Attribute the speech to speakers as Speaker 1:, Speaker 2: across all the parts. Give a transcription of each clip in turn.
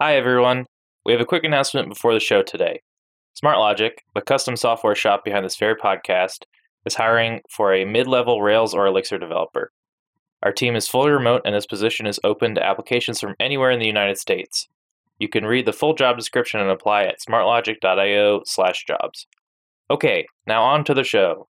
Speaker 1: Hi, everyone. We have a quick announcement before the show today. SmartLogic, the custom software shop behind this very podcast, is hiring for a mid level Rails or Elixir developer. Our team is fully remote and this position is open to applications from anywhere in the United States. You can read the full job description and apply at smartlogic.io slash jobs. Okay, now on to the show.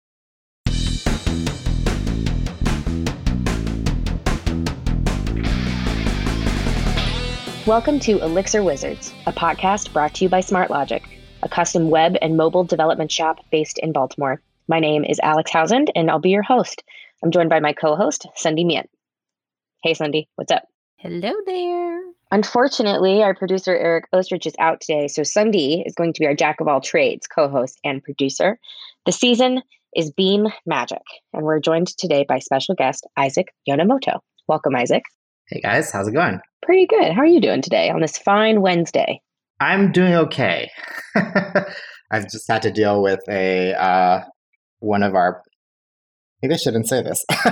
Speaker 2: Welcome to Elixir Wizards, a podcast brought to you by SmartLogic, a custom web and mobile development shop based in Baltimore. My name is Alex Housand, and I'll be your host. I'm joined by my co-host, Sundi Myint. Hey, Sundi, what's up?
Speaker 3: Hello there.
Speaker 2: Unfortunately, our producer Eric Oestrich is out today, so Sundi is going to be our jack of all trades co-host and producer. The season is Beam Magic, and we're joined today by special guest Isaac Yonemoto. Welcome, Isaac.
Speaker 4: Hey guys, how's it going?
Speaker 2: Pretty good. How are you doing today on this fine Wednesday?
Speaker 4: I'm doing okay. I've just had to deal with a uh, one of our. Maybe I shouldn't say this.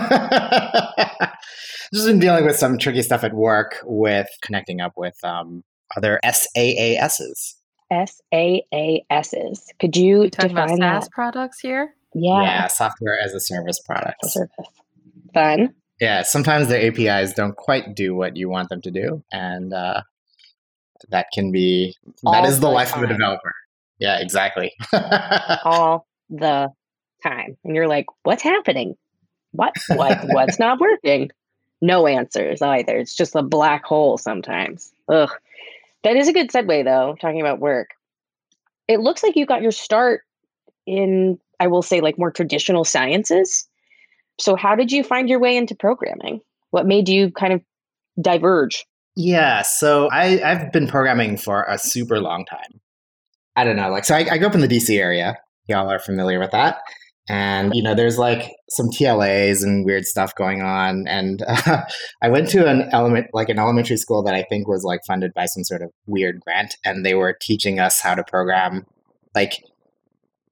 Speaker 4: just been dealing with some tricky stuff at work with connecting up with um, other SaaSs.
Speaker 2: SaaSs. Could you
Speaker 3: We talking about
Speaker 2: define
Speaker 3: SaaS
Speaker 2: that?
Speaker 3: products here?
Speaker 2: Yeah.
Speaker 4: yeah, software as a service products.
Speaker 2: Service. Fun.
Speaker 4: Yeah, sometimes their APIs don't quite do what you want them to do, and uh, that can be that
Speaker 2: All
Speaker 4: is the
Speaker 2: the
Speaker 4: life of a developer. Yeah, exactly.
Speaker 2: all the time. And you're like, what's happening? What what what's not working? No answers either. It's just a black hole sometimes. Ugh. That is a good segue though, talking about work. It looks like you got your start in, I will say, like more traditional sciences. So how did you find your way into programming? What made you kind of diverge?
Speaker 4: Yeah, so I, I've been programming for a super long time. I don't know, like, so I, I grew up in the DC area. Y'all are familiar with that. And, you know, there's like some TLAs and weird stuff going on. And uh, I went to an element, like an elementary school that I think was like funded by some sort of weird grant. And they were teaching us how to program. Like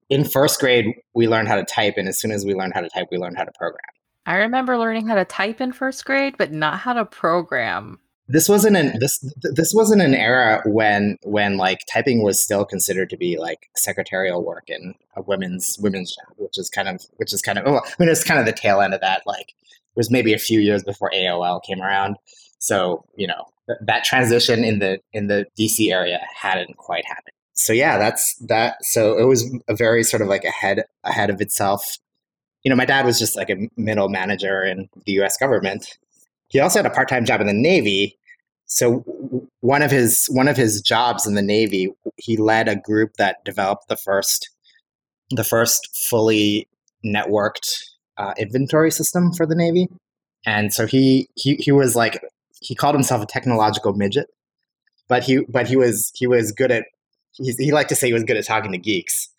Speaker 4: in first grade, we learned how to type. And as soon as we learned how to type, we learned how to program.
Speaker 3: I remember learning how to type in first grade, but not how to program.
Speaker 4: this wasn't an this this wasn't an era when when like typing was still considered to be like secretarial work in a women's women's job, which is kind of which is kind of well, I mean it's kind of the tail end of that. Like it was maybe a few years before AOL came around, so you know th- that transition in the in the DC area hadn't quite happened. So yeah, that's that. So it was a very sort of like ahead ahead of itself. You know, my dad was just like a middle manager in the U.S. government, he also had a part-time job in the navy so one of his one of his jobs in the navy he led a group that developed the first the first fully networked uh, inventory system for the navy and so he, he he was like he called himself a technological midget but he but he was he was good at he, liked to say he was good at talking to geeks.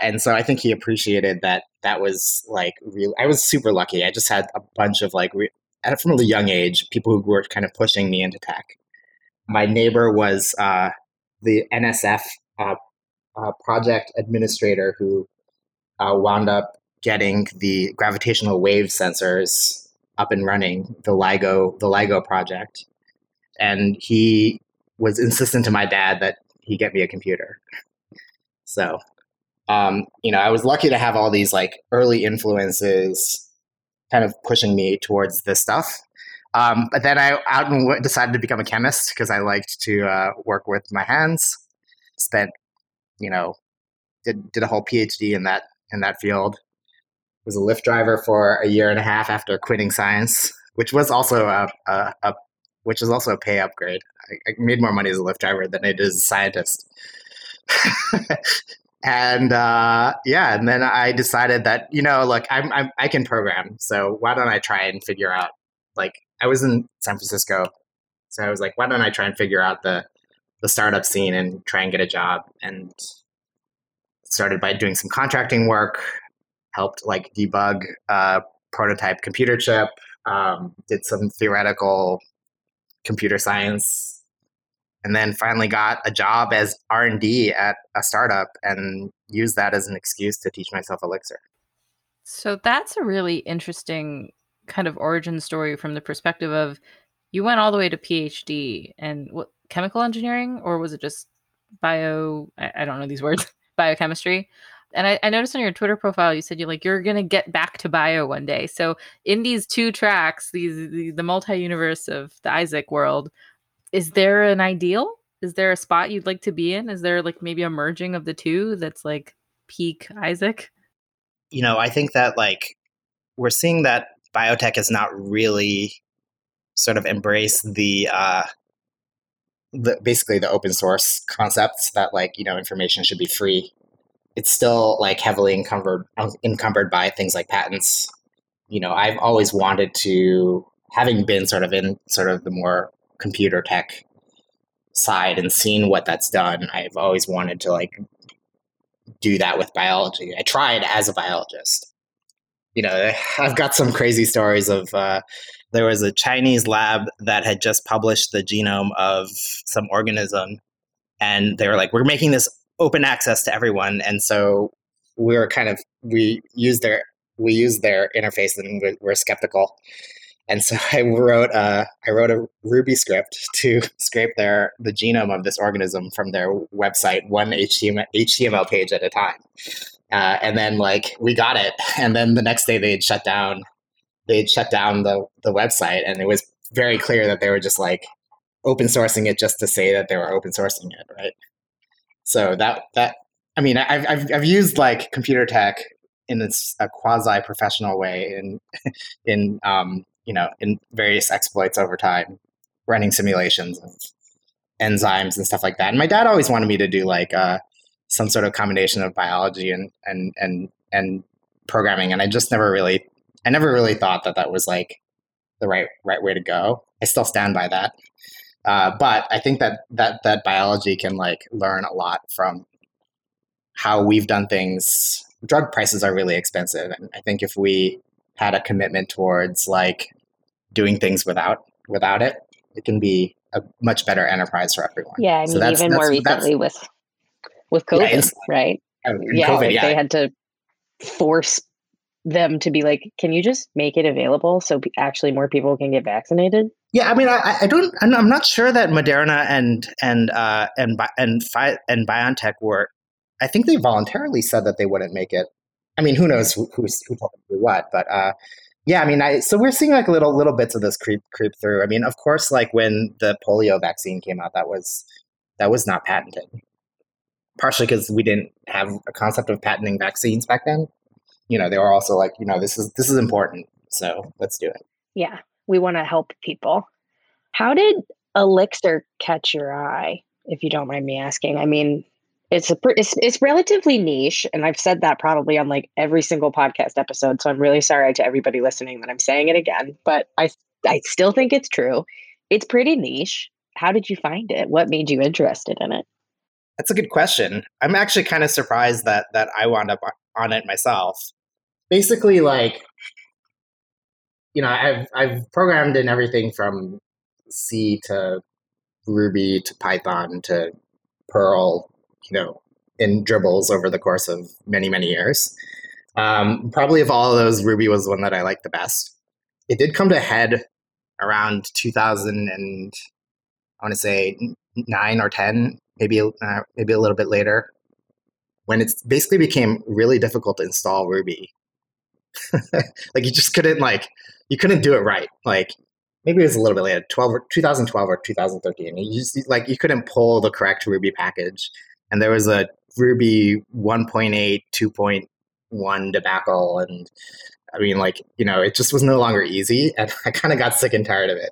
Speaker 4: And so i think he appreciated that that was like real i was super lucky. I just had a bunch of like re- from a young age, people who were kind of pushing me into tech. My neighbor was uh, the NSF uh, uh, project administrator who uh, wound up getting the gravitational wave sensors up and running, the LIGO, the LIGO project, and he was insistent to my dad that he get me a computer. So, um, you know, I was lucky to have all these like early influences kind of pushing me towards this stuff. Um, but then I out and decided to become a chemist because I liked to uh, work with my hands. Spent, you know, did did a whole PhD in that in that field. Was a Lyft driver for a year and a half after quitting science, which was also a, a, a which is also a pay upgrade. I, I made more money as a Lyft driver than I did as a scientist. and uh, yeah, and then I decided that you know, look, I'm, I'm I can program, so why don't I try and figure out? Like, I was in San Francisco, so I was like, why don't I try and figure out the the startup scene and try and get a job? And started by doing some contracting work, helped like debug a prototype computer chip, um, did some theoretical computer science and then finally got a job as r&d at a startup and used that as an excuse to teach myself elixir
Speaker 3: So that's a really interesting kind of origin story from the perspective of you went all the way to PhD and what chemical engineering or was it just bio? I, I don't know these words. biochemistry. And I, I, noticed on your Twitter profile you said you like you're gonna get back to bio one day. So in these two tracks, these the, the multi-universe of the Isaac world, is there an ideal? Is there a spot you'd like to be in? Is there like maybe a merging of the two that's like peak Isaac?
Speaker 4: You know, I think that like we're seeing that biotech has not really sort of embraced the uh the, basically the open source concepts that like you know information should be free it's still like heavily encumbered encumbered by things like patents. You know, I've always wanted to, having been sort of in sort of the more computer tech side and seen what that's done. I've always wanted to like do that with biology. I tried as a biologist. You know, I've got some crazy stories of uh, there was a Chinese lab that had just published the genome of some organism, and they were like, "We're making this open access to everyone, and so we were kind of we used their we used their interface and we we're skeptical. And so I wrote a I wrote a Ruby script to scrape their the genome of this organism from their website one HTML, HTML page at a time. Uh, and then like we got it, and then the next day they'd shut down they'd shut down the the website, and it was very clear that they were just like open sourcing it just to say that they were open sourcing it, right? So that that I mean, I've I've, I've used like computer tech in this, a quasi professional way in in um, you know in various exploits over time, running simulations of enzymes and stuff like that. And my dad always wanted me to do like uh, some sort of combination of biology and and and and programming, and I just never really I never really thought that that was like the right right way to go. I still stand by that. Uh, but I think that that that biology can like learn a lot from how we've done things. Drug prices are really expensive, and I think if we had a commitment towards like doing things without without it, it can be a much better enterprise for everyone.
Speaker 2: Yeah, I mean, so even more recently with with COVID, yeah, right? yeah, COVID, like yeah, they had to force them to be like, can you just make it available so actually more people can get vaccinated?
Speaker 4: Yeah, I mean, I, I don't, I'm not sure that Moderna and and uh, and and and BioNTech were. I think they voluntarily said that they wouldn't make it. I mean, who knows who who's, who told them to what? But uh, yeah, I mean, I so we're seeing like little little bits of this creep creep through. I mean, of course, like when the polio vaccine came out, that was that was not patented. Partially because we didn't have a concept of patenting vaccines back then you know, they were also like, you know, this is this is important, so let's do it.
Speaker 2: Yeah, we want to help people. How did Elixir catch your eye, if you don't mind me asking? I mean, it's a it's it's relatively niche, and I've said that probably on like every single podcast episode. So I'm really sorry to everybody listening that I'm saying it again, but I I still think it's true. It's pretty niche. How did you find it? What made you interested in it?
Speaker 4: That's a good question. I'm actually kind of surprised that that I wound up on it myself. Basically, like you know, I've I've programmed in everything from C to Ruby to Python to Perl, you know, in dribbles over the course of many many years. Um, probably of all of those, Ruby was the one that I liked the best. It did come to head around 2000 and I want to say nine or ten, maybe uh, maybe a little bit later when it basically became really difficult to install Ruby. like you just couldn't like you couldn't do it right. Like maybe it was a little bit later, 12 or 2012 or 2013. You just like you couldn't pull the correct Ruby package. And there was a Ruby 1.8, 2.1 debacle and I mean, like, you know, it just was no longer easy. And I kind of got sick and tired of it.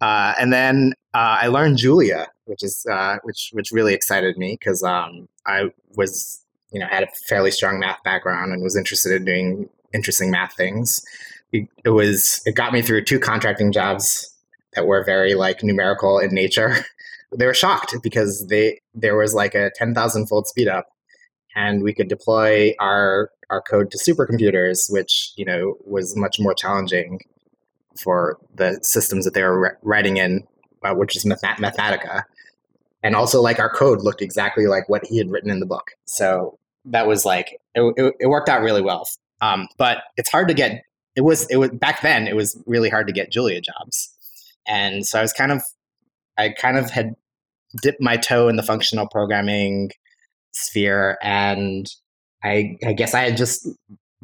Speaker 4: Uh, and then uh, I learned Julia, which is uh, which which really excited me because um, I was you know had a fairly strong math background and was interested in doing interesting math things. It, was it got me through two contracting jobs that were very like numerical in nature. they were shocked because they there was like a ten thousand fold speed up, and we could deploy our our code to supercomputers, which you know was much more challenging for the systems that they were writing in, uh, which is Math- Mathematica. And also, like our code looked exactly like what he had written in the book. So that was like it, it, it worked out really well. Um, but it's hard to get. It was it was back then. It was really hard to get Julia jobs, and so I was kind of I kind of had dipped my toe in the functional programming sphere, and I I guess I just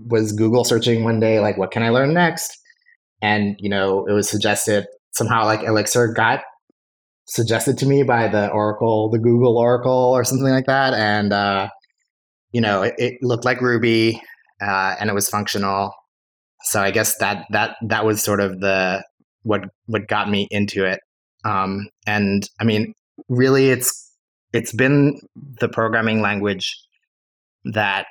Speaker 4: was Google searching one day, like, what can I learn next? And you know, it was suggested somehow, like Elixir got suggested to me by the Oracle, the Google Oracle, or something like that, and uh, you know, it, it looked like Ruby, uh, and it was functional. So I guess that that that was sort of the what what got me into it. Um, and I mean, really, it's it's been the programming language that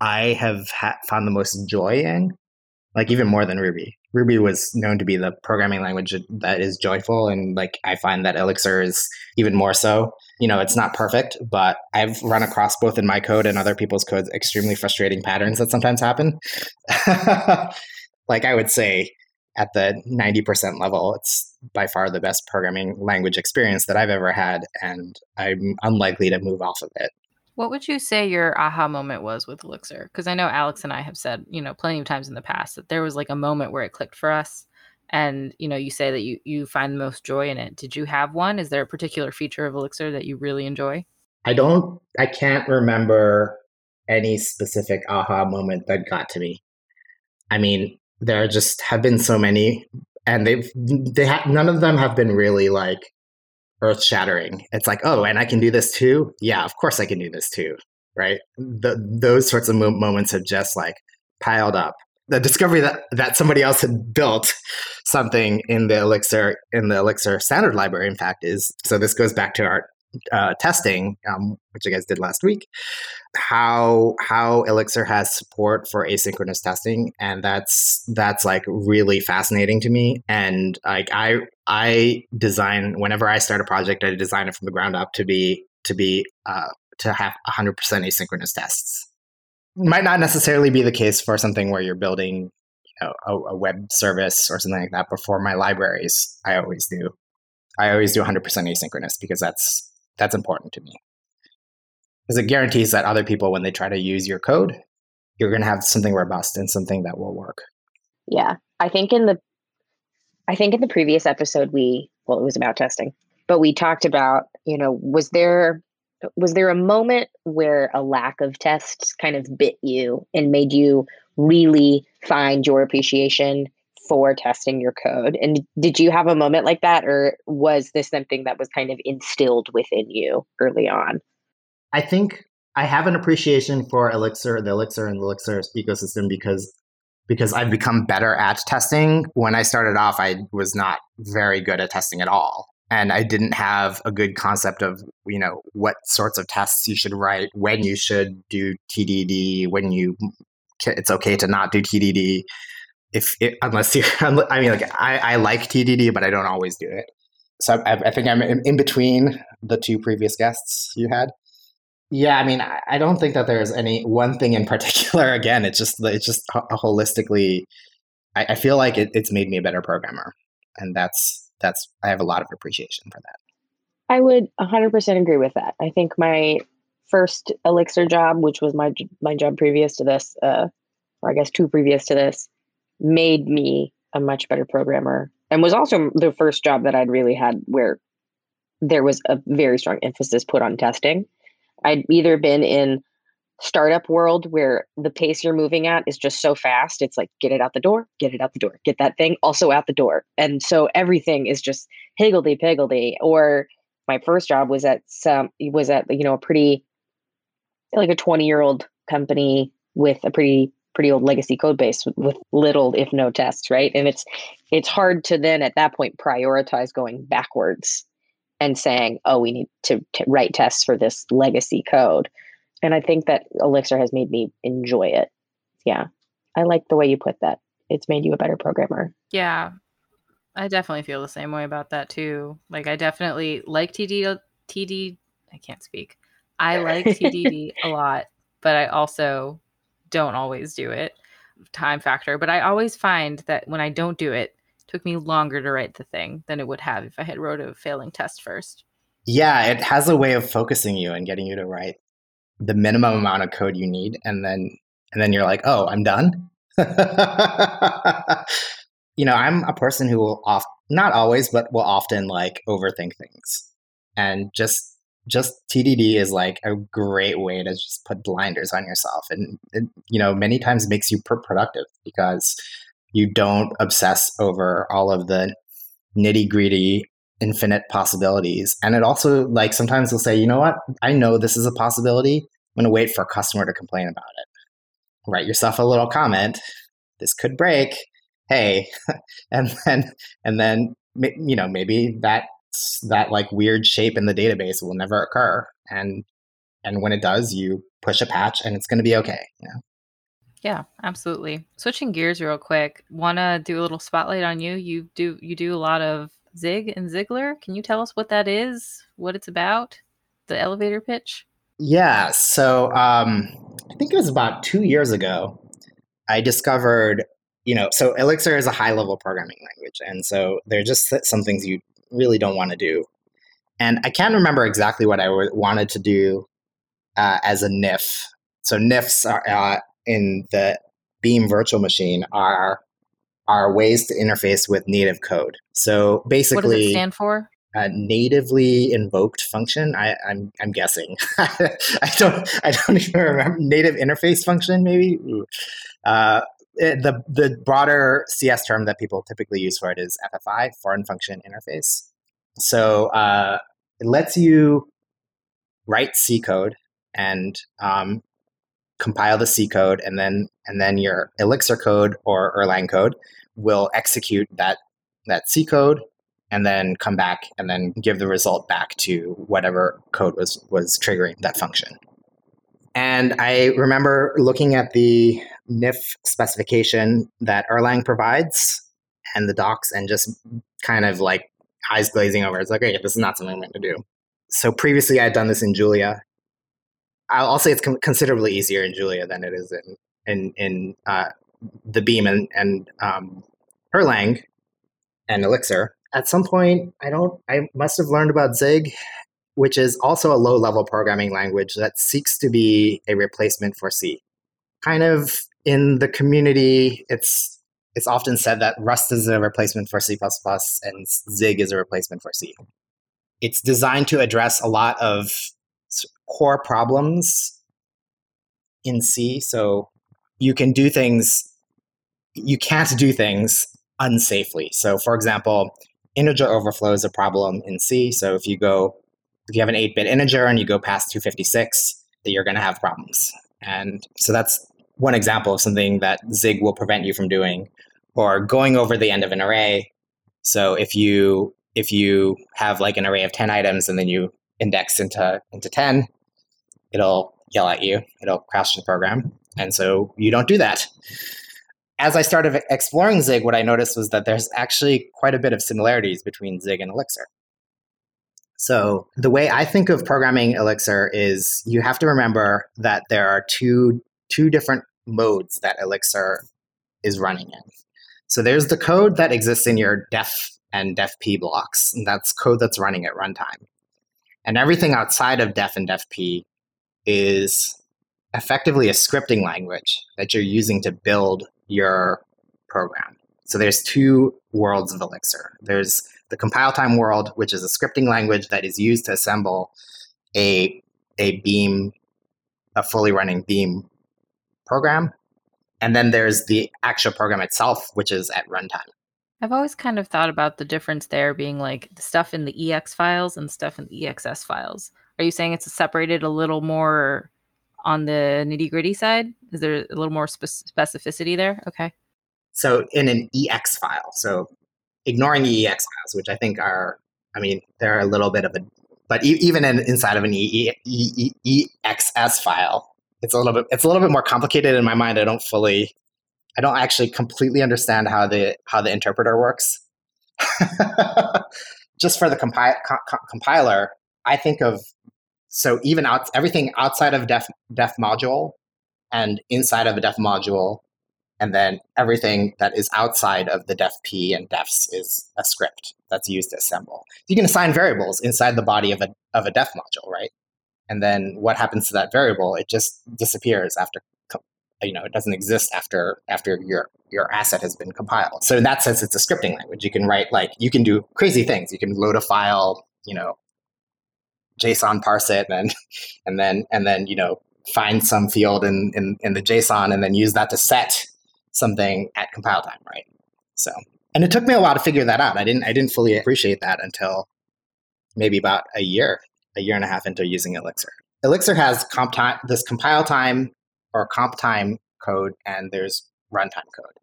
Speaker 4: I have ha- found the most joy in, like even more than Ruby. Ruby was known to be the programming language that is joyful, and like I find that Elixir is even more so. You know, it's not perfect, but I've run across both in my code and other people's codes extremely frustrating patterns that sometimes happen. like I would say, at the 90% level, it's by far the best programming language experience that I've ever had, and I'm unlikely to move off of it.
Speaker 3: What would you say your aha moment was with Elixir? Because I know Alex and I have said, you know, plenty of times in the past that there was like a moment where it clicked for us. And, you know, you say that you, you find the most joy in it. Did you have one? Is there a particular feature of Elixir that you really enjoy?
Speaker 4: I don't, I can't remember any specific aha moment that got to me. I mean, there just have been so many, and they've, they have, none of them have been really like earth shattering. It's like, oh, and I can do this too. Yeah, of course I can do this too. Right. The, those sorts of mo- moments have just like piled up. The discovery that, that somebody else had built something in the Elixir in the Elixir standard library, in fact, is so. This goes back to our uh, testing, um, which you guys did last week, how how Elixir has support for asynchronous testing, and that's that's like really fascinating to me. And like I I design whenever I start a project, I design it from the ground up to be to be uh, to have 100% asynchronous tests. might not necessarily be the case for something where you're building you know, a, a web service or something like that. But for my libraries, I always do. I always do 100% asynchronous because that's that's important to me. Because it guarantees that other people, when they try to use your code, you're going to have something robust and something that will work.
Speaker 2: Yeah. I think in the I think in the previous episode we well it was about testing, but we talked about, you know, was there was there a moment where a lack of tests kind of bit you and made you really find your appreciation for testing your code. And did you have a moment like that, or was this something that was kind of instilled within you early on?
Speaker 4: I think I have an appreciation for Elixir, the Elixir and the Elixir ecosystem because because I've become better at testing. When I started off, I was not very good at testing at all. And I didn't have a good concept of, you know, what sorts of tests you should write, when you should do TDD, when you it's okay to not do TDD if it, unless you, I mean, like I, I like TDD, but I don't always do it. So I, I think I'm in, between the two previous guests you had. Yeah, I mean, I, don't think that there's any one thing in particular. Again, it's just it's just holistically. I, I feel like it, it's made me a better programmer, and that's that's I have a lot of appreciation for that.
Speaker 2: I would 100% agree with that. I think my first Elixir job, which was my my job previous to this, uh, or I guess two previous to this, made me a much better programmer and was also the first job that I'd really had where there was a very strong emphasis put on testing. I'd either been in startup world where the pace you're moving at is just so fast it's like get it out the door get it out the door get that thing also out the door and so everything is just higgledy piggledy or my first job was at some was at you know a pretty like a 20 year old company with a pretty pretty old legacy code base with little if no tests right? And it's it's hard to then at that point prioritize going backwards and saying oh we need to, to write tests for this legacy code. And i think that elixir has made me enjoy it. Yeah. I like the way you put that. It's made you a better programmer.
Speaker 3: Yeah. I definitely feel the same way about that too. Like i definitely like td td i can't speak. I like tdd a lot but i also don't always do it time factor but i always find that when i don't do it, it took me longer to write the thing than it would have if i had wrote a failing test first.
Speaker 4: Yeah it has a way of focusing you and getting you to write the minimum amount of code you need and then and then you're like oh i'm done? You know i'm a person who will off not always but will often like overthink things and just just TDD is like a great way to just put blinders on yourself, and it, you know many times makes you productive because you don't obsess over all of the nitty gritty infinite possibilities. And it also like sometimes they'll say, you know what, I know this is a possibility. I'm going to wait for a customer to complain about it. Write yourself a little comment. This could break. Hey, and then and then you know maybe that that like weird shape in the database will never occur and and when it does you push a patch and it's going to be okay you know?
Speaker 3: Yeah absolutely. Switching gears real quick want to do a little spotlight on you. You do you do a lot of zig and Zigler. Can you tell us what that is what it's about the elevator pitch?
Speaker 4: Yeah so um i think it was about two years ago i discovered you know so elixir is a high level programming language and so there are just some things you really don't want to do. And I can't remember exactly what I w- wanted to do uh, as a NIF. So NIFs are uh, in the Beam virtual machine are are ways to interface with native code. So basically, what
Speaker 3: does it stand for?
Speaker 4: A natively invoked function. I, am I'm, I'm guessing. I don't I don't even remember native interface function. Maybe. Uh, Eh, the the broader CS term that people typically use for it is FFI, foreign function interface. So uh, it lets you write C code and um, compile the C code, and then and then your Elixir code or Erlang code will execute that that C code, and then come back and then give the result back to whatever code was was triggering that function. And I remember looking at the NIF specification that Erlang provides and the docs and just kind of like eyes glazing over. It's like, okay, this is not something I'm going to do. So previously I had done this in Julia. I'll, say it's considerably easier in Julia than it is in in, in uh, the Beam and, and um, Erlang and Elixir. At some point, I don't. I must have learned about Zig which is also a low level programming language that seeks to be a replacement for C. Kind of in the community, it's it's often said that Rust is a replacement for C and Zig is a replacement for C. It's designed to address a lot of core problems in C. So you can do things, you can't do things unsafely. So, for example, integer overflow is a problem in C. So if you go if you have an 8-bit integer and you go past 256, that you're going to have problems. And so that's one example of something that Zig will prevent you from doing, or going over the end of an array. So if you if you have like an array of 10 items and then you index into into 10, it'll yell at you. It'll crash the program. And so you don't do that. As I started exploring Zig, what I noticed was that there's actually quite a bit of similarities between Zig and Elixir. So the way I think of programming Elixir is you have to remember that there are two two different modes that Elixir is running in. So there's the code that exists in your def and defp blocks, and that's code that's running at runtime. And everything outside of def and defp is effectively a scripting language that you're using to build your program. So there's two worlds of Elixir. There's the compile time world, which is a scripting language that is used to assemble a a Beam, a fully running Beam program. And then there's the actual program itself, which is at runtime.
Speaker 3: I've always kind of thought about the difference there being like the stuff in the EX files and stuff in the EXS files. Are you saying it's separated a little more on the nitty gritty side? Is there a little more spe- specificity there? Okay.
Speaker 4: So in an EX file, so ignoring the EX files, which I think are, I mean, they're a little bit of a, but e- even in, inside of an e- file, it's a little bit, it's a little bit more complicated in my mind. I don't fully, I don't actually completely understand how the how the interpreter works. Just for the compi- co- compiler, I think of so even out everything outside of def def module and inside of a def module and then everything that is outside of the defp and defs is a script that's used to assemble. You can assign variables inside the body of a, of a def module, right? And then what happens to that variable? It just disappears after, you know, it doesn't exist after after your your asset has been compiled. So in that sense, it's a scripting language. You can write like you can do crazy things. You can load a file, you know, JSON parse it and and then and then you know find some field in, in in the JSON and then use that to set something at compile time, right? So and it took me a while to figure that out. I didn't I didn't fully appreciate that until maybe about a year, a year and a half into using Elixir. Elixir has comp time, this compile time or comp time code, and there's runtime code.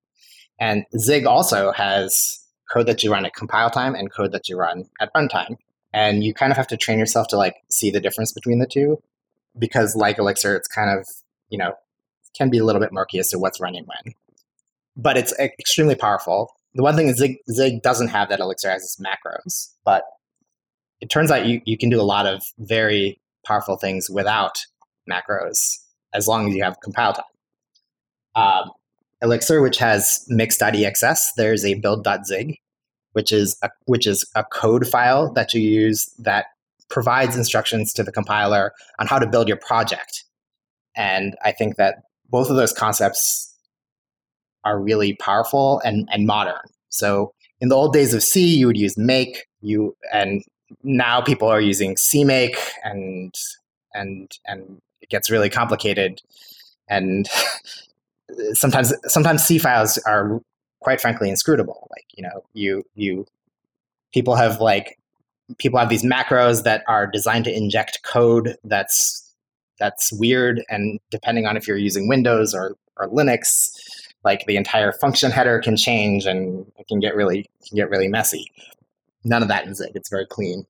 Speaker 4: And Zig also has code that you run at compile time and code that you run at runtime. And you kind of have to train yourself to like see the difference between the two because like Elixir, it's kind of, you know, can be a little bit murky as to what's running when. But it's extremely powerful. The one thing is Zig, Zig doesn't have that Elixir has its macros, but it turns out you, you can do a lot of very powerful things without macros as long as you have compile time. Um, Elixir, which has mix.exs, there's a build.zig, which is a, which is a code file that you use that provides instructions to the compiler on how to build your project. And I think that both of those concepts are really powerful and, and modern. So in the old days of C, you would use make, you and now people are using CMake and and and it gets really complicated. And sometimes sometimes C files are quite frankly inscrutable. Like you know, you you people have like people have these macros that are designed to inject code that's that's weird, and depending on if you're using Windows or or Linux, like the entire function header can change and it can get really can get really messy. None of that in Zig. It's very clean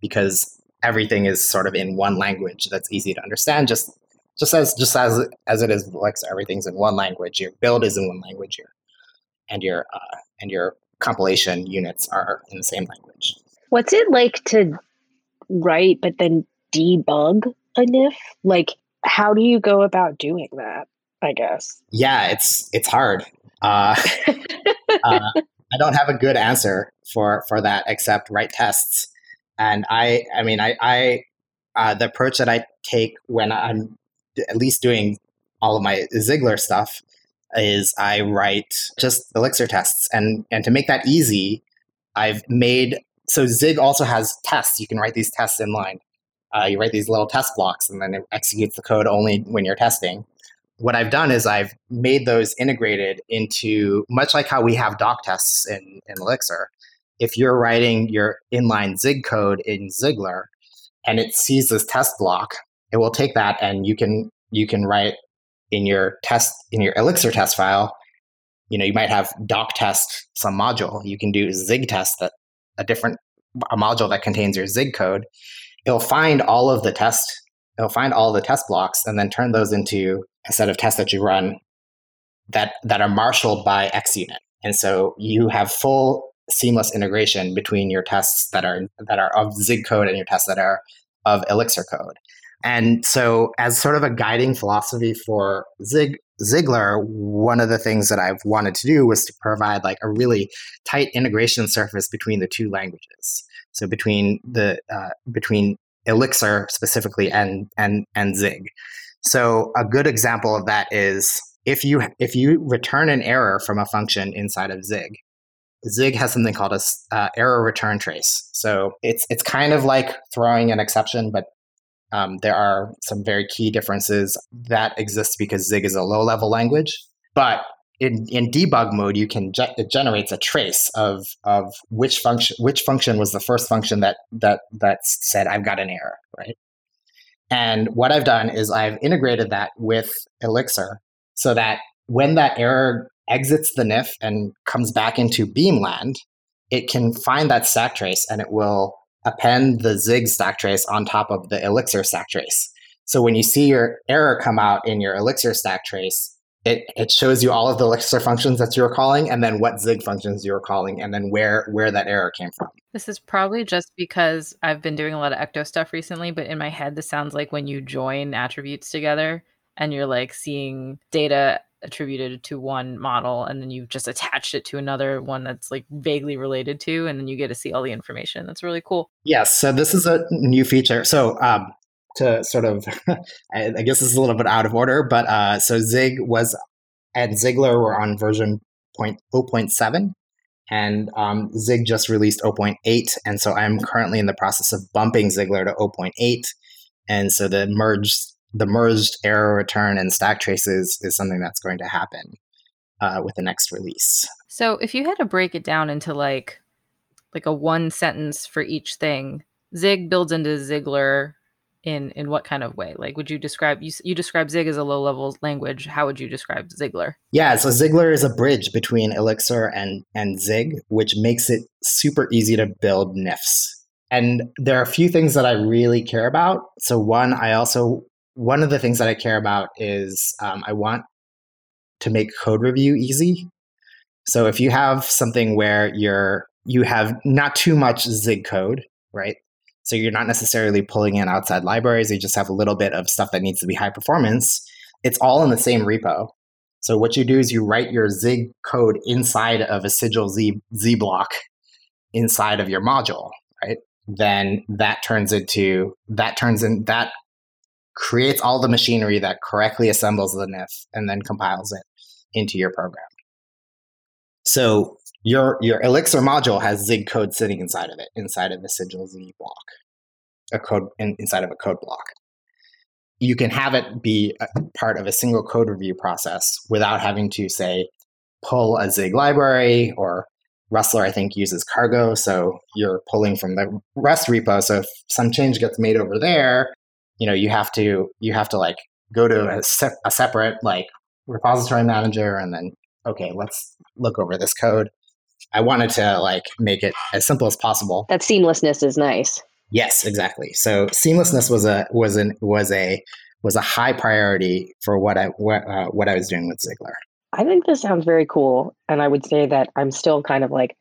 Speaker 4: because everything is sort of in one language that's easy to understand. Just just as just as as it is Elixir, everything's in one language. Your build is in one language here, and your uh, and your compilation units are in the same language.
Speaker 2: What's it like to write but then debug a NIF? Like, how do you go about doing that? I guess.
Speaker 4: Yeah, it's it's hard. Uh, uh, I don't have a good answer for for that except write tests. And I, I mean, I, I uh, the approach that I take when I'm at least doing all of my Zigler stuff is I write just Elixir tests. And, and to make that easy, I've made so Zig also has tests. You can write these tests in line. Uh, you write these little test blocks, and then it executes the code only when you're testing. What I've done is I've made those integrated into much like how we have doc tests in, in Elixir. If you're writing your inline Zig code in Zigler and it sees this test block, it will take that and you can you can write in your test in your elixir test file you know you might have doc test some module you can do zig test that a different a module that contains your zig code it'll find all of the test it'll find all the test blocks and then turn those into a set of tests that you run that that are marshaled by ExUnit and so you have full seamless integration between your tests that are that are of zig code and your tests that are of elixir code and so, as sort of a guiding philosophy for Zig, Zigler, one of the things that I've wanted to do was to provide like a really tight integration surface between the two languages. So between the uh, between Elixir specifically and and and Zig. So a good example of that is if you if you return an error from a function inside of Zig, Zig has something called a uh, error return trace. So it's it's kind of like throwing an exception, but um, there are some very key differences that exist because Zig is a low level language. But in, in debug mode, you can ge- it generates a trace of of which function which function was the first function that that that said I've got an error, right? And what I've done is I've integrated that with Elixir so that when that error exits the NIF and comes back into Beamland, it can find that stack trace and it will append the Zig stack trace on top of the Elixir stack trace. So when you see your error come out in your Elixir stack trace, it, it shows you all of the Elixir functions that you were calling and then what Zig functions you were calling and then where where that error came from.
Speaker 3: This is probably just because I've been doing a lot of Ecto stuff recently, but in my head this sounds like when you join attributes together and you're like seeing data attributed to one model and then you've just attached it to another one that's like vaguely related to and then you get to see all the information. That's really cool.
Speaker 4: Yes so this is a new feature. So um, to sort of i guess this is a little bit out of order but uh, so zig was and Zigler were on version 0.7 and um, Zig just released 0.8, and so I'm currently in the process of bumping Zigler to 0.8, and so the merged the merged error return and stack traces is something that's going to happen uh, with the next release.
Speaker 3: So if you had to break it down into like like a one sentence for each thing, Zig builds into Zigler in in what kind of way? Like, would you describe you you describe Zig as a low level language? How would you describe Zigler?
Speaker 4: Yeah, so Zigler is a bridge between Elixir and and Zig, which makes it super easy to build NIFs. And there are a few things that I really care about. So one, I also one of the things that I care about is um, I want to make code review easy. So if you have something where you're you have not too much Zig code, right? So you're not necessarily pulling in outside libraries. You just have a little bit of stuff that needs to be high performance. It's all in the same repo. So what you do is you write your Zig code inside of a sigil Z, Z block inside of your module, right? Then that turns into that turns in that creates all the machinery that correctly assembles the NIF and then compiles it into your program. So your your Elixir module has Zig code sitting inside of it, inside of the Sigil Z block, a code in, inside of a code block. You can have it be part of a single code review process without having to say pull a Zig library or Rustler, I think, uses cargo. So you're pulling from the Rust repo. So if some change gets made over there, you know, you have to you have to like go to a, se- a separate like repository manager and then okay, let's look over this code. I wanted to like make it as simple as possible.
Speaker 2: That seamlessness is nice.
Speaker 4: Yes, exactly. So seamlessness was a was an was a was a high priority for what I what uh, what I was doing with Zigler.
Speaker 2: I think this sounds very cool, and I would say that I'm still kind of like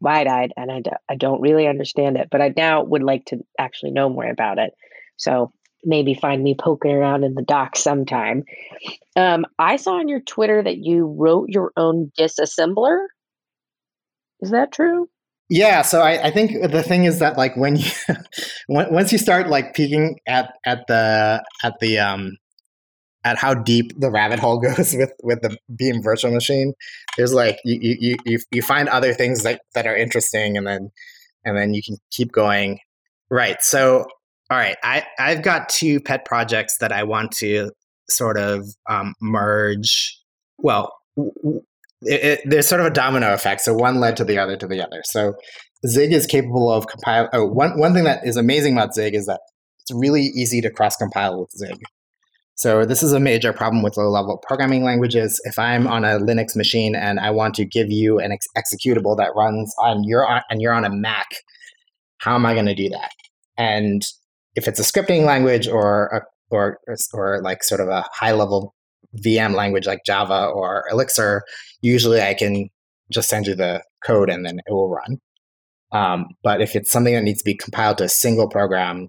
Speaker 2: wide-eyed, and I, I don't really understand it, but I now would like to actually know more about it. So maybe find me poking around in the docs sometime. Um, I saw on your Twitter that you wrote your own disassembler. Is that true?
Speaker 4: Yeah, so I, I think the thing is that like when you once you start like peeking at at the at the um at how deep the rabbit hole goes with with the Beam virtual machine, there's like you you you you find other things that that are interesting, and then and then you can keep going. Right. So all right, I I've got two pet projects that I want to sort of um, merge. Well, it, it, there's sort of a domino effect. So one led to the other to the other. So Zig is capable of compile. Oh, one one thing that is amazing about Zig is that it's really easy to cross compile with Zig. So this is a major problem with low-level programming languages. If I'm on a Linux machine and I want to give you an ex- executable that runs on your and you're on a Mac, how am I going to do that? And if it's a scripting language or a, or or like sort of a high-level VM language like Java or Elixir, usually I can just send you the code and then it will run. Um, but if it's something that needs to be compiled to a single program,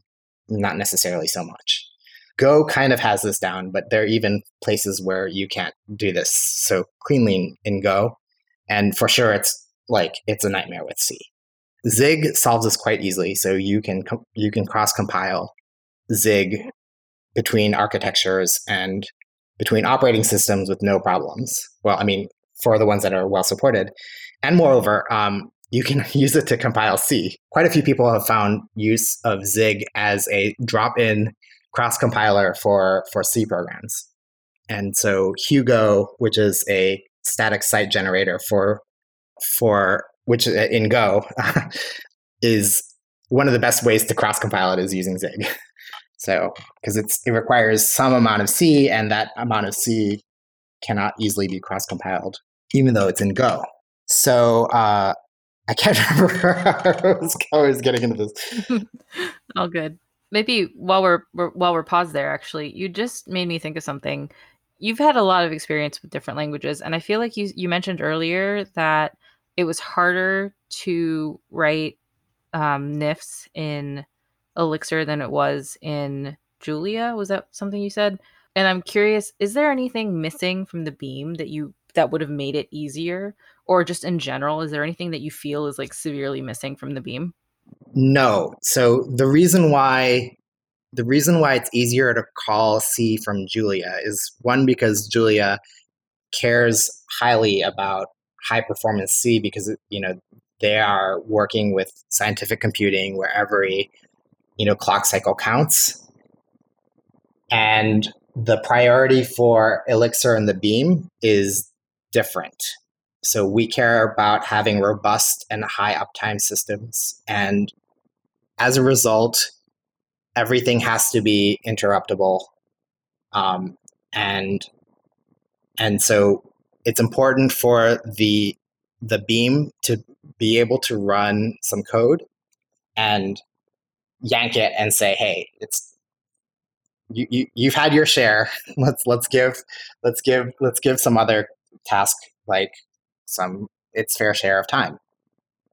Speaker 4: not necessarily so much. Go kind of has this down, but there are even places where you can't do this so cleanly in Go. And for sure, it's like it's a nightmare with C. Zig solves this quite easily. So you can you can cross compile Zig between architectures and between operating systems with no problems. Well, I mean, for the ones that are well supported. And moreover, um, you can use it to compile C. Quite a few people have found use of Zig as a drop in cross compiler for, for C programs. And so Hugo, which is a static site generator for for which uh, in Go is one of the best ways to cross compile it is using Zig. So, because it's it requires some amount of C, and that amount of C cannot easily be cross compiled, even though it's in Go. So, uh, I can't remember how I was getting into this.
Speaker 3: All good. Maybe while we're, we're while we're paused there, actually, you just made me think of something. You've had a lot of experience with different languages, and I feel like you you mentioned earlier that it was harder to write um, NIFs in Elixir than it was in Julia. Was that something you said? And I'm curious, is there anything missing from the beam that you that would have made it easier? Or just in general, is there anything that you feel is like severely missing from the beam?
Speaker 4: No. So the reason why the reason why it's easier to call C from Julia is one because Julia cares highly about high performance C because you know they are working with scientific computing where every you know clock cycle counts. And the priority for elixir and the beam is different. So we care about having robust and high uptime systems. And as a result everything has to be interruptible. Um, and and so it's important for the the beam to be able to run some code. And yank it and say, "Hey, it's you, you you've had your share. let's let's give let's give let's give some other task like some its fair share of time."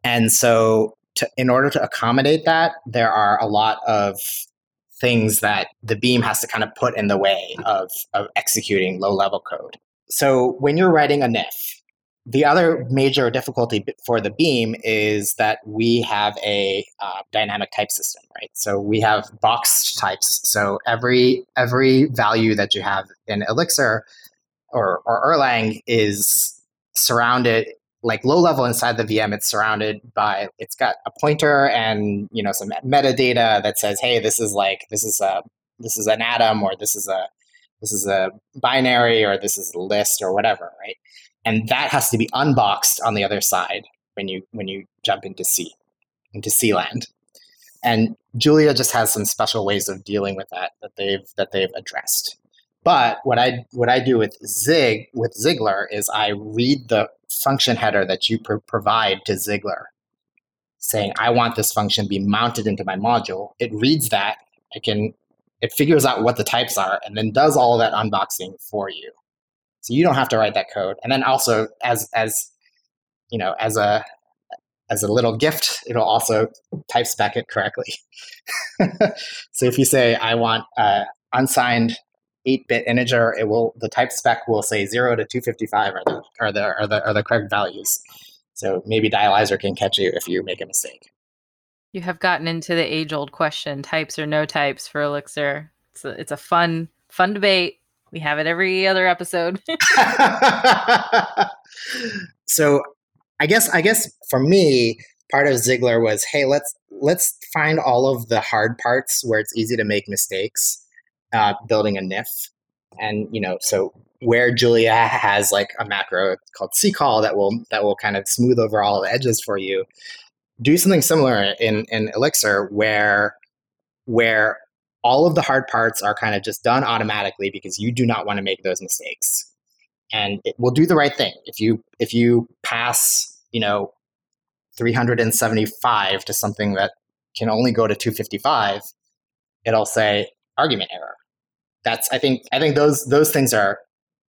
Speaker 4: And so, to, in order to accommodate that, there are a lot of things that the beam has to kind of put in the way of, of executing low level code. So when you're writing a NIF, the other major difficulty for the beam is that we have a uh, dynamic type system, right? So we have boxed types. So every every value that you have in Elixir or, or Erlang is surrounded like low level inside the VM. It's surrounded by it's got a pointer and you know some metadata that says, hey, this is like this is a this is an atom or this is a this is a binary or this is a list or whatever, right? And that has to be unboxed on the other side when you when you jump into C into C land. And Julia just has some special ways of dealing with that that they've that they've addressed. But what I what I do with Zig with Zigler is I read the function header that you pr- provide to Zigler, saying I want this function to be mounted into my module. It reads that. It can it figures out what the types are and then does all that unboxing for you. So you don't have to write that code. And then also as as you know, as a as a little gift, it'll also type spec it correctly. so if you say I want a unsigned 8-bit integer, it will the type spec will say 0 to 255 are the are the are the are the correct values. So maybe Dialyzer can catch you if you make a mistake.
Speaker 3: You have gotten into the age-old question, types or no types for Elixir. It's a, it's a fun fun debate. We have it every other episode.
Speaker 4: so I guess I guess for me, part of Zigler was, hey, let's let's find all of the hard parts where it's easy to make mistakes uh, building a NIF. And you know, so where Julia has like a macro called ccall that will that will kind of smooth over all the edges for you, do something similar in in Elixir where where all of the hard parts are kind of just done automatically because you do not want to make those mistakes. And it will do the right thing. If you if you pass you know 375 to something that can only go to 255 it'll say argument error. That's i think i think those those things are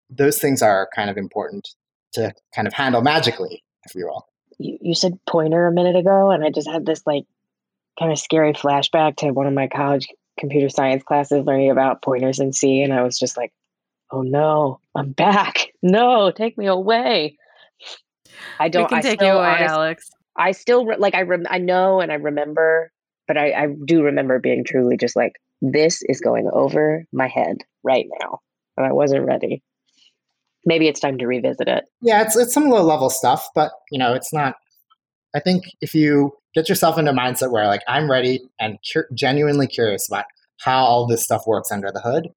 Speaker 4: those things are kind of important to kind of handle magically if you will.
Speaker 2: You, you said pointer a minute ago and i just had this like kind of scary flashback to one of my college computer science classes learning about pointers in C, and I was just like, "Oh no, I'm back! No, take me away." I don't.
Speaker 3: We can
Speaker 2: I
Speaker 3: take
Speaker 2: still,
Speaker 3: you away,
Speaker 2: honest,
Speaker 3: Alex.
Speaker 2: I still re- like. I rem- I know and I remember, but I, I do remember being truly just like, "This is going over my head right now," and I wasn't ready. Maybe it's time to revisit it.
Speaker 4: Yeah, it's it's some low level stuff, but you know, it's not. I think if you get yourself into a mindset where like I'm ready and cur- genuinely curious about how all this stuff works under the hood,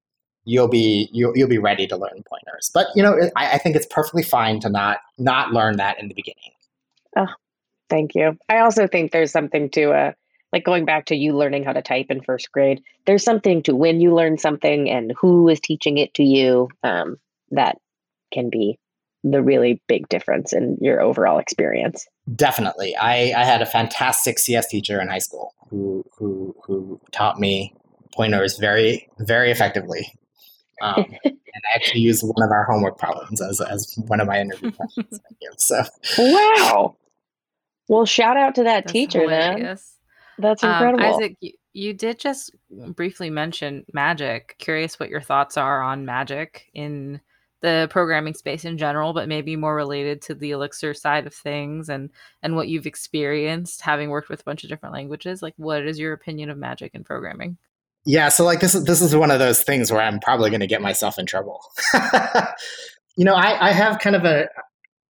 Speaker 4: you'll be you'll, you'll be ready to learn pointers. But you know, I, I think it's perfectly fine to not not learn that in the beginning.
Speaker 2: Oh, thank you. I also think there's something to uh like going back to you learning how to type in first grade. There's something to when you learn something and who is teaching it to you um, that can be the really big difference in your overall experience.
Speaker 4: Definitely. I, I had a fantastic CS teacher in high school who who who taught me pointers very very effectively. Um, and I actually used one of our homework problems as, as one of my interview questions. So
Speaker 2: wow. Well, shout out to that
Speaker 3: That's
Speaker 2: teacher
Speaker 3: hilarious.
Speaker 2: then. That's
Speaker 3: Um,
Speaker 2: incredible.
Speaker 3: Isaac, you, you did just briefly mention magic. Curious what your thoughts are on magic in the programming space in general, but maybe more related to the Elixir side of things and and what you've experienced having worked with a bunch of different languages. Like, what is your opinion of magic and programming?
Speaker 4: Yeah, so like this is this is one of those things where I'm probably going to get myself in trouble. you know, I, I have kind of a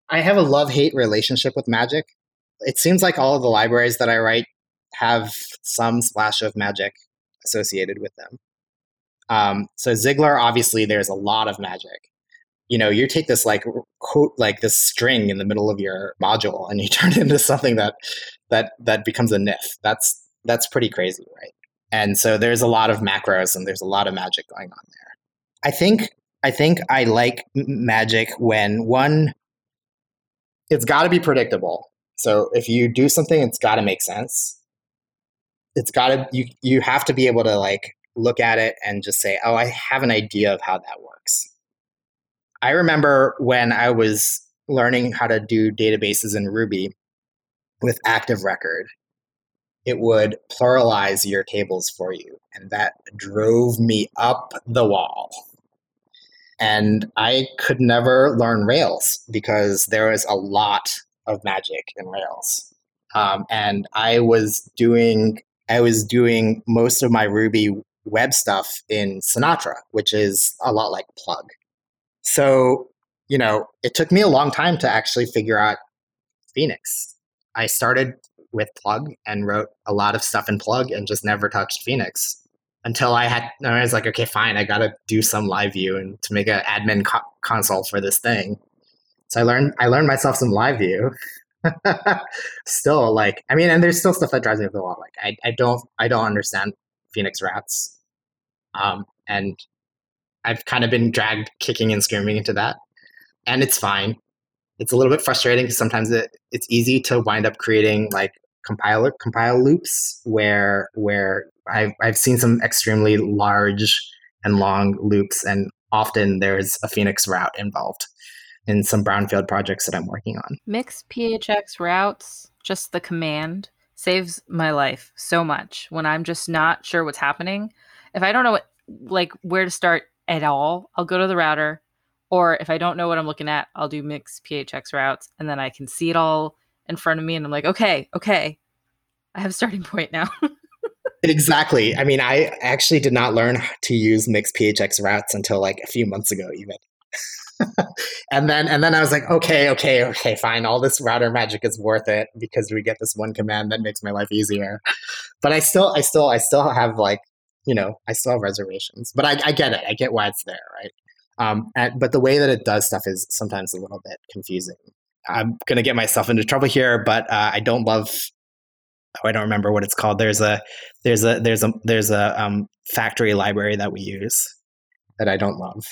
Speaker 4: I have a love hate relationship with magic. It seems like all of the libraries that I write have some splash of magic associated with them. Um, so Zigler, obviously, there's a lot of magic. You know, you take this like quote, like this string in the middle of your module, and you turn it into something that that that becomes a NIF. That's that's pretty crazy, right? And so there's a lot of macros and there's a lot of magic going on there. I think I think I like magic when one it's got to be predictable. So if you do something, it's got to make sense. It's got to you you have to be able to like look at it and just say, "Oh, I have an idea of how that works." I remember when I was learning how to do databases in Ruby with Active Record, it would pluralize your tables for you, and that drove me up the wall. And I could never learn Rails because there was a lot of magic in Rails. Um, and I was doing I was doing most of my Ruby web stuff in Sinatra, which is a lot like Plug. So, you know, it took me a long time to actually figure out Phoenix. I started with Plug and wrote a lot of stuff in Plug and just never touched Phoenix until I had. I was like, okay, fine, I got to do some live view and to make an admin co- console for this thing. So I learned I learned myself some live view. still, like, I mean, and there's still stuff that drives me up the wall. Like, I, I don't I don't understand Phoenix routes, um, and I've kind of been dragged kicking and screaming into that, and it's fine. It's a little bit frustrating because sometimes it, it's easy to wind up creating like compiler compile loops where where I've I've seen some extremely large and long loops, and often there's a Phoenix route involved in some brownfield projects that I'm working on.
Speaker 3: Mix PHX routes, just the command saves my life so much when I'm just not sure what's happening. If I don't know what like where to start at all, I'll go to the router. Or if I don't know what I'm looking at, I'll do mix PHX routes and then I can see it all in front of me and I'm like, okay, okay, I have starting point now.
Speaker 4: exactly. I mean, I actually did not learn to use mix PHX routes until like a few months ago, even. and then and then I was like, okay, okay, okay, fine. All this router magic is worth it because we get this one command that makes my life easier. But I still, I still, I still have like, you know, I still have reservations. But I, I get it. I get why it's there, right? Um, and, but the way that it does stuff is sometimes a little bit confusing. I'm gonna get myself into trouble here, but uh, I don't love. Oh, I don't remember what it's called. There's a there's a there's a there's a um, factory library that we use that I don't love.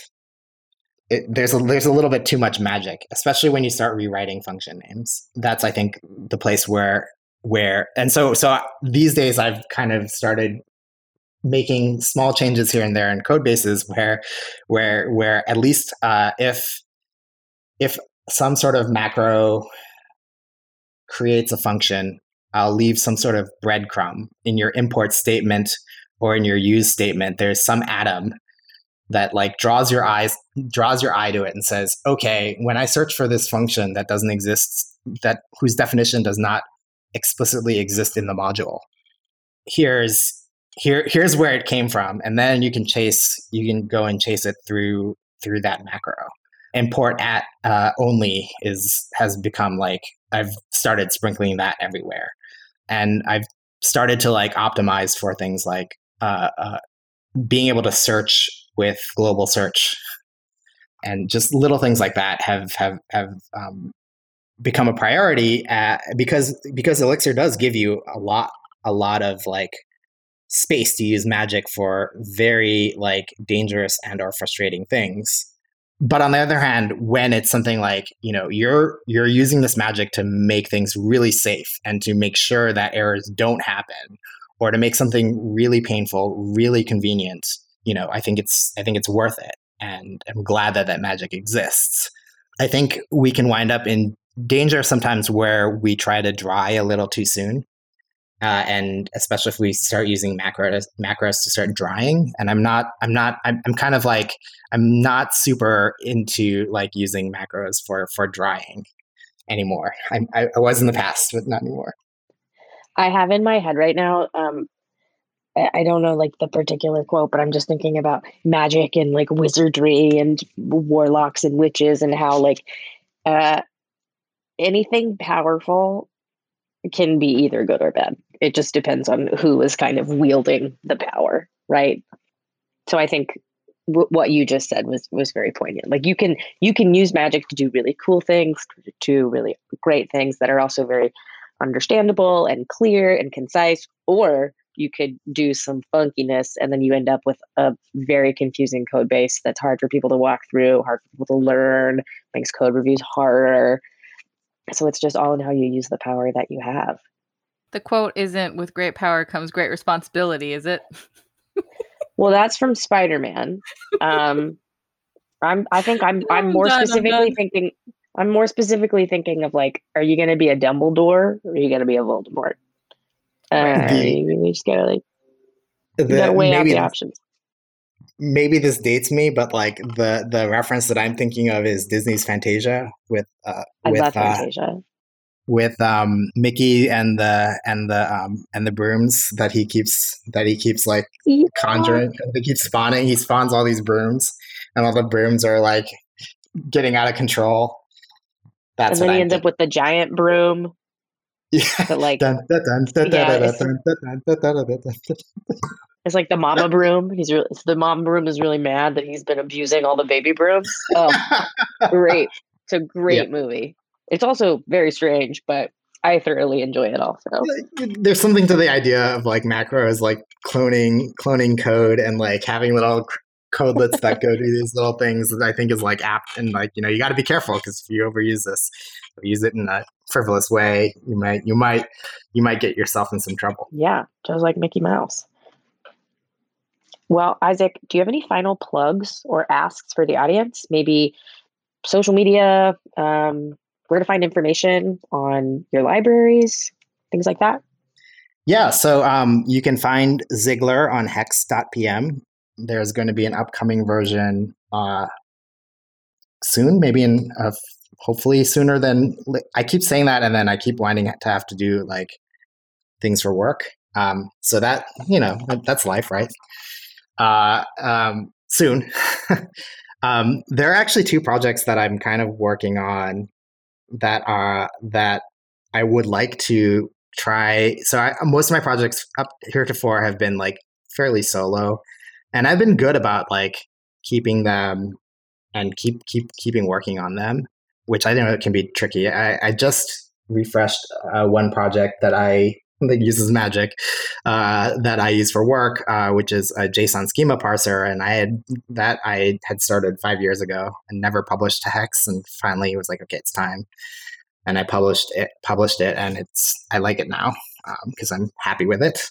Speaker 4: It, there's a there's a little bit too much magic, especially when you start rewriting function names. That's I think the place where where and so so these days I've kind of started making small changes here and there in code bases where where where at least uh, if if some sort of macro creates a function, I'll leave some sort of breadcrumb in your import statement or in your use statement. There's some atom that like draws your eyes draws your eye to it and says, okay, when I search for this function that doesn't exist, that whose definition does not explicitly exist in the module, here's here here's where it came from, and then you can chase you can go and chase it through through that macro. Import at uh, only is has become like I've started sprinkling that everywhere, and I've started to like optimize for things like uh, uh, being able to search with global search, and just little things like that have have have um, become a priority at, because because Elixir does give you a lot a lot of like space to use magic for very like dangerous and or frustrating things. But on the other hand when it's something like you know you're you're using this magic to make things really safe and to make sure that errors don't happen or to make something really painful really convenient you know i think it's i think it's worth it. And i'm glad that that magic exists. I think we can wind up in danger sometimes where we try to dry a little too soon uh, and especially if we start using macros macros to start drying and i'm not i'm not I'm, I'm kind of like i'm not super into like using macros for for drying anymore I, I, I was in the past but not anymore
Speaker 2: I have in my head right now. Um, I I don't know like the particular quote, but I'm just thinking about magic and like wizardry and warlocks and witches and how like uh, anything powerful can be either good or bad. It just depends on who is kind of wielding the power, right? So I think w- what you just said was was very poignant. Like you can you can use magic to do really cool things, to do really great things that are also very understandable and clear and concise, or you could do some funkiness and then you end up with a very confusing code base that's hard for people to walk through, hard for people to learn, makes code reviews harder. So it's just all in how you use the power that you have.
Speaker 3: The quote isn't with great power comes great responsibility, is it?
Speaker 2: well, that's from Spider Man. Um, I'm. I think I'm. I'm,
Speaker 3: I'm
Speaker 2: more
Speaker 3: done, I'm
Speaker 2: specifically thinking. I'm more specifically thinking of like, are you going to be a Dumbledore or are you going to be a Voldemort? Uh,
Speaker 4: The-
Speaker 2: you just gotta like, you
Speaker 4: The-
Speaker 2: gotta weigh out
Speaker 4: maybe
Speaker 2: the
Speaker 4: this-
Speaker 2: options.
Speaker 4: maybe this dates me, but like the the reference that I'm thinking of is Disney's Fantasia with uh,
Speaker 2: I
Speaker 4: with
Speaker 2: love
Speaker 4: uh,
Speaker 2: Fantasia.
Speaker 4: With um Mickey and the and the um and the brooms that he keeps that he keeps like
Speaker 2: Yeah.
Speaker 4: conjuring He keeps spawning he spawns all these brooms and all the brooms are like getting out of control
Speaker 2: And
Speaker 4: that's
Speaker 2: then
Speaker 4: what
Speaker 2: he
Speaker 4: I'm
Speaker 2: ends up with the giant broom
Speaker 4: yeah.
Speaker 2: like Yeah, it's- like the mama broom. He's really the mama broom is really mad that he's been abusing all the baby brooms. Oh, great! It's a great movie. It's also very strange, but I thoroughly enjoy it also.
Speaker 4: There's something to the idea of like macros like cloning cloning code and like having little codelets that go do these little things that I think is like apt and like you know you got to be careful because if you overuse this, use it in a frivolous way, you might you might you might get yourself in some trouble.
Speaker 2: Yeah, just like Mickey Mouse. Well, Isaac, do you have any final plugs or asks for the audience? Maybe social media, um, where to find information on your libraries, things like that?
Speaker 4: Yeah, so um, you can find Zigler on hex.pm. There's going to be an upcoming version uh, soon, maybe in uh, hopefully sooner than I keep saying that, and then I keep wanting to have to do like things for work. Um, so that you know that's life, right? Uh, um, soon. um, there are actually two projects that I'm kind of working on that are that I would like to try. So I, most of my projects up heretofore have been like fairly solo, and I've been good about like keeping them and keep keep keeping working on them, which I know it can be tricky. I, I just refreshed uh, one project that I that uses magic uh, that I use for work, uh, which is a JSON schema parser, and I had that I had started five years ago and never published to Hex, and finally it was like, okay, it's time, and I published it, published it, and it's I like it now because I'm happy with it.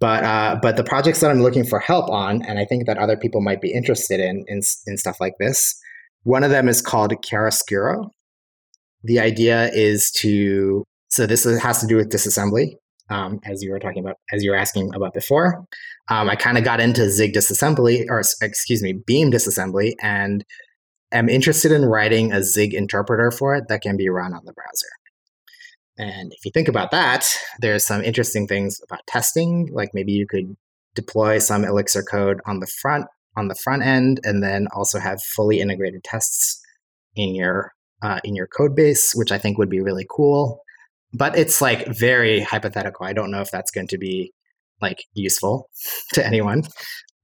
Speaker 4: But uh, but the projects that I'm looking for help on, and I think that other people might be interested in in, in stuff like this. One of them is called Chiaroscuro. The idea is to so this has to do with disassembly, um, as you were talking about, as you were asking about before. Um, I kind of got into Zig disassembly, or excuse me, Beam disassembly, and am interested in writing a Zig interpreter for it that can be run on the browser. And if you think about that, there's some interesting things about testing. Like maybe you could deploy some Elixir code on the front on the front end, and then also have fully integrated tests in your uh, in your code base, which I think would be really cool. But it's like very hypothetical. I don't know if that's going to be like useful to anyone.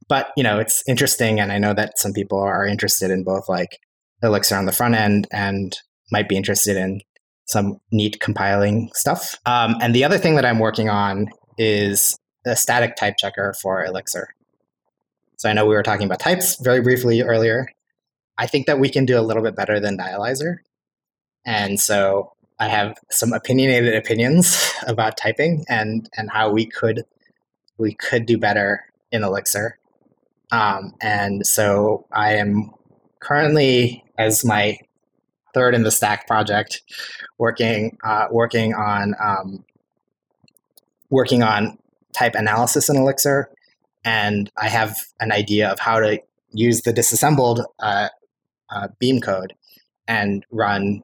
Speaker 4: But you know, it's interesting, and I know that some people are interested in both like Elixir on the front end and might be interested in some neat compiling stuff. Um, and the other thing that I'm working on is a static type checker for Elixir. So I know we were talking about types very briefly earlier. I think that we can do a little bit better than Dialyzer. And so I have some opinionated opinions about typing and, and how we could we could do better in Elixir. Um, and so I am currently, as my third in the stack project, working uh, working on um, working on type analysis in Elixir, and I have an idea of how to use the disassembled uh, uh, Beam code and run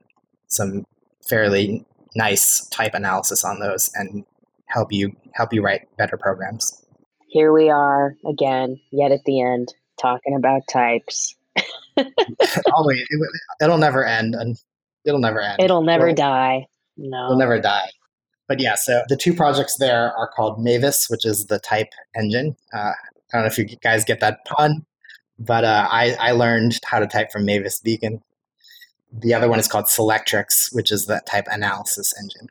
Speaker 4: some fairly nice type analysis on those and help you help you write better programs.
Speaker 2: Here we are again, yet at the end, talking about types.
Speaker 4: Always, it, it'll never end. And It'll never end.
Speaker 2: It'll never
Speaker 4: We'll-
Speaker 2: die. No.
Speaker 4: It'll never die. But yeah, so the two projects there are called Mavis, which is the type engine. Uh, I don't know if you guys get that pun, but uh, I, I learned how to type from Mavis Beacon. The other one is called Selectrix, which is the type analysis engine.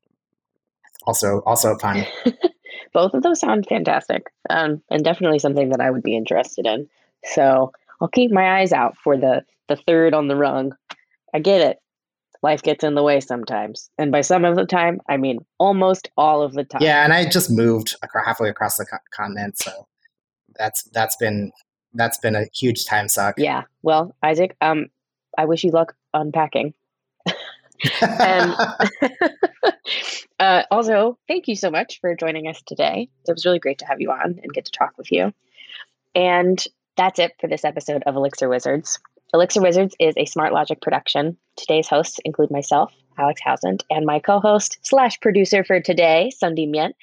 Speaker 4: Also, also a pun.
Speaker 2: Both of those sound fantastic, um, and definitely something that I would be interested in. So I'll keep my eyes out for the the third on the rung. I get it. Life gets in the way sometimes, and by some of the time, I mean almost all of the time.
Speaker 4: Yeah, and I just moved halfway across the co- continent, so that's that's been that's been a huge time suck.
Speaker 2: Yeah. Well, Isaac, um, I wish you luck unpacking. And uh, also, thank you so much for joining us today. It was really great to have you on and get to talk with you. And that's it for this episode of Elixir Wizards. Elixir Wizards is a Smart Logic production. Today's hosts include myself, Alex Housand, and my co-host slash producer for today, Sundi Myint.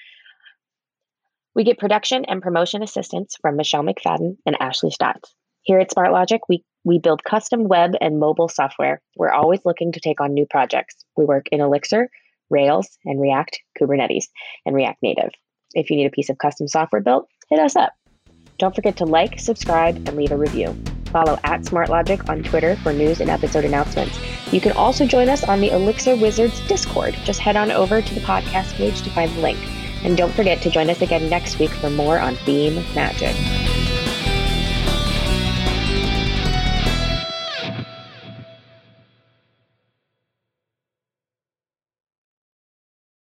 Speaker 2: We get production and promotion assistance from Michelle McFadden and Ashley Stotts. Here at Smart Logic, we, we build custom web and mobile software. We're always looking to take on new projects. We work in Elixir, Rails, and React, Kubernetes, and React Native. If you need a piece of custom software built, hit us up. Don't forget to like, subscribe, and leave a review. Follow at SmartLogic on Twitter for news and episode announcements. You can also join us on the Elixir Wizards Discord. Just head on over to the podcast page to find the link. And don't forget to join us again next week for more on Beam Magic.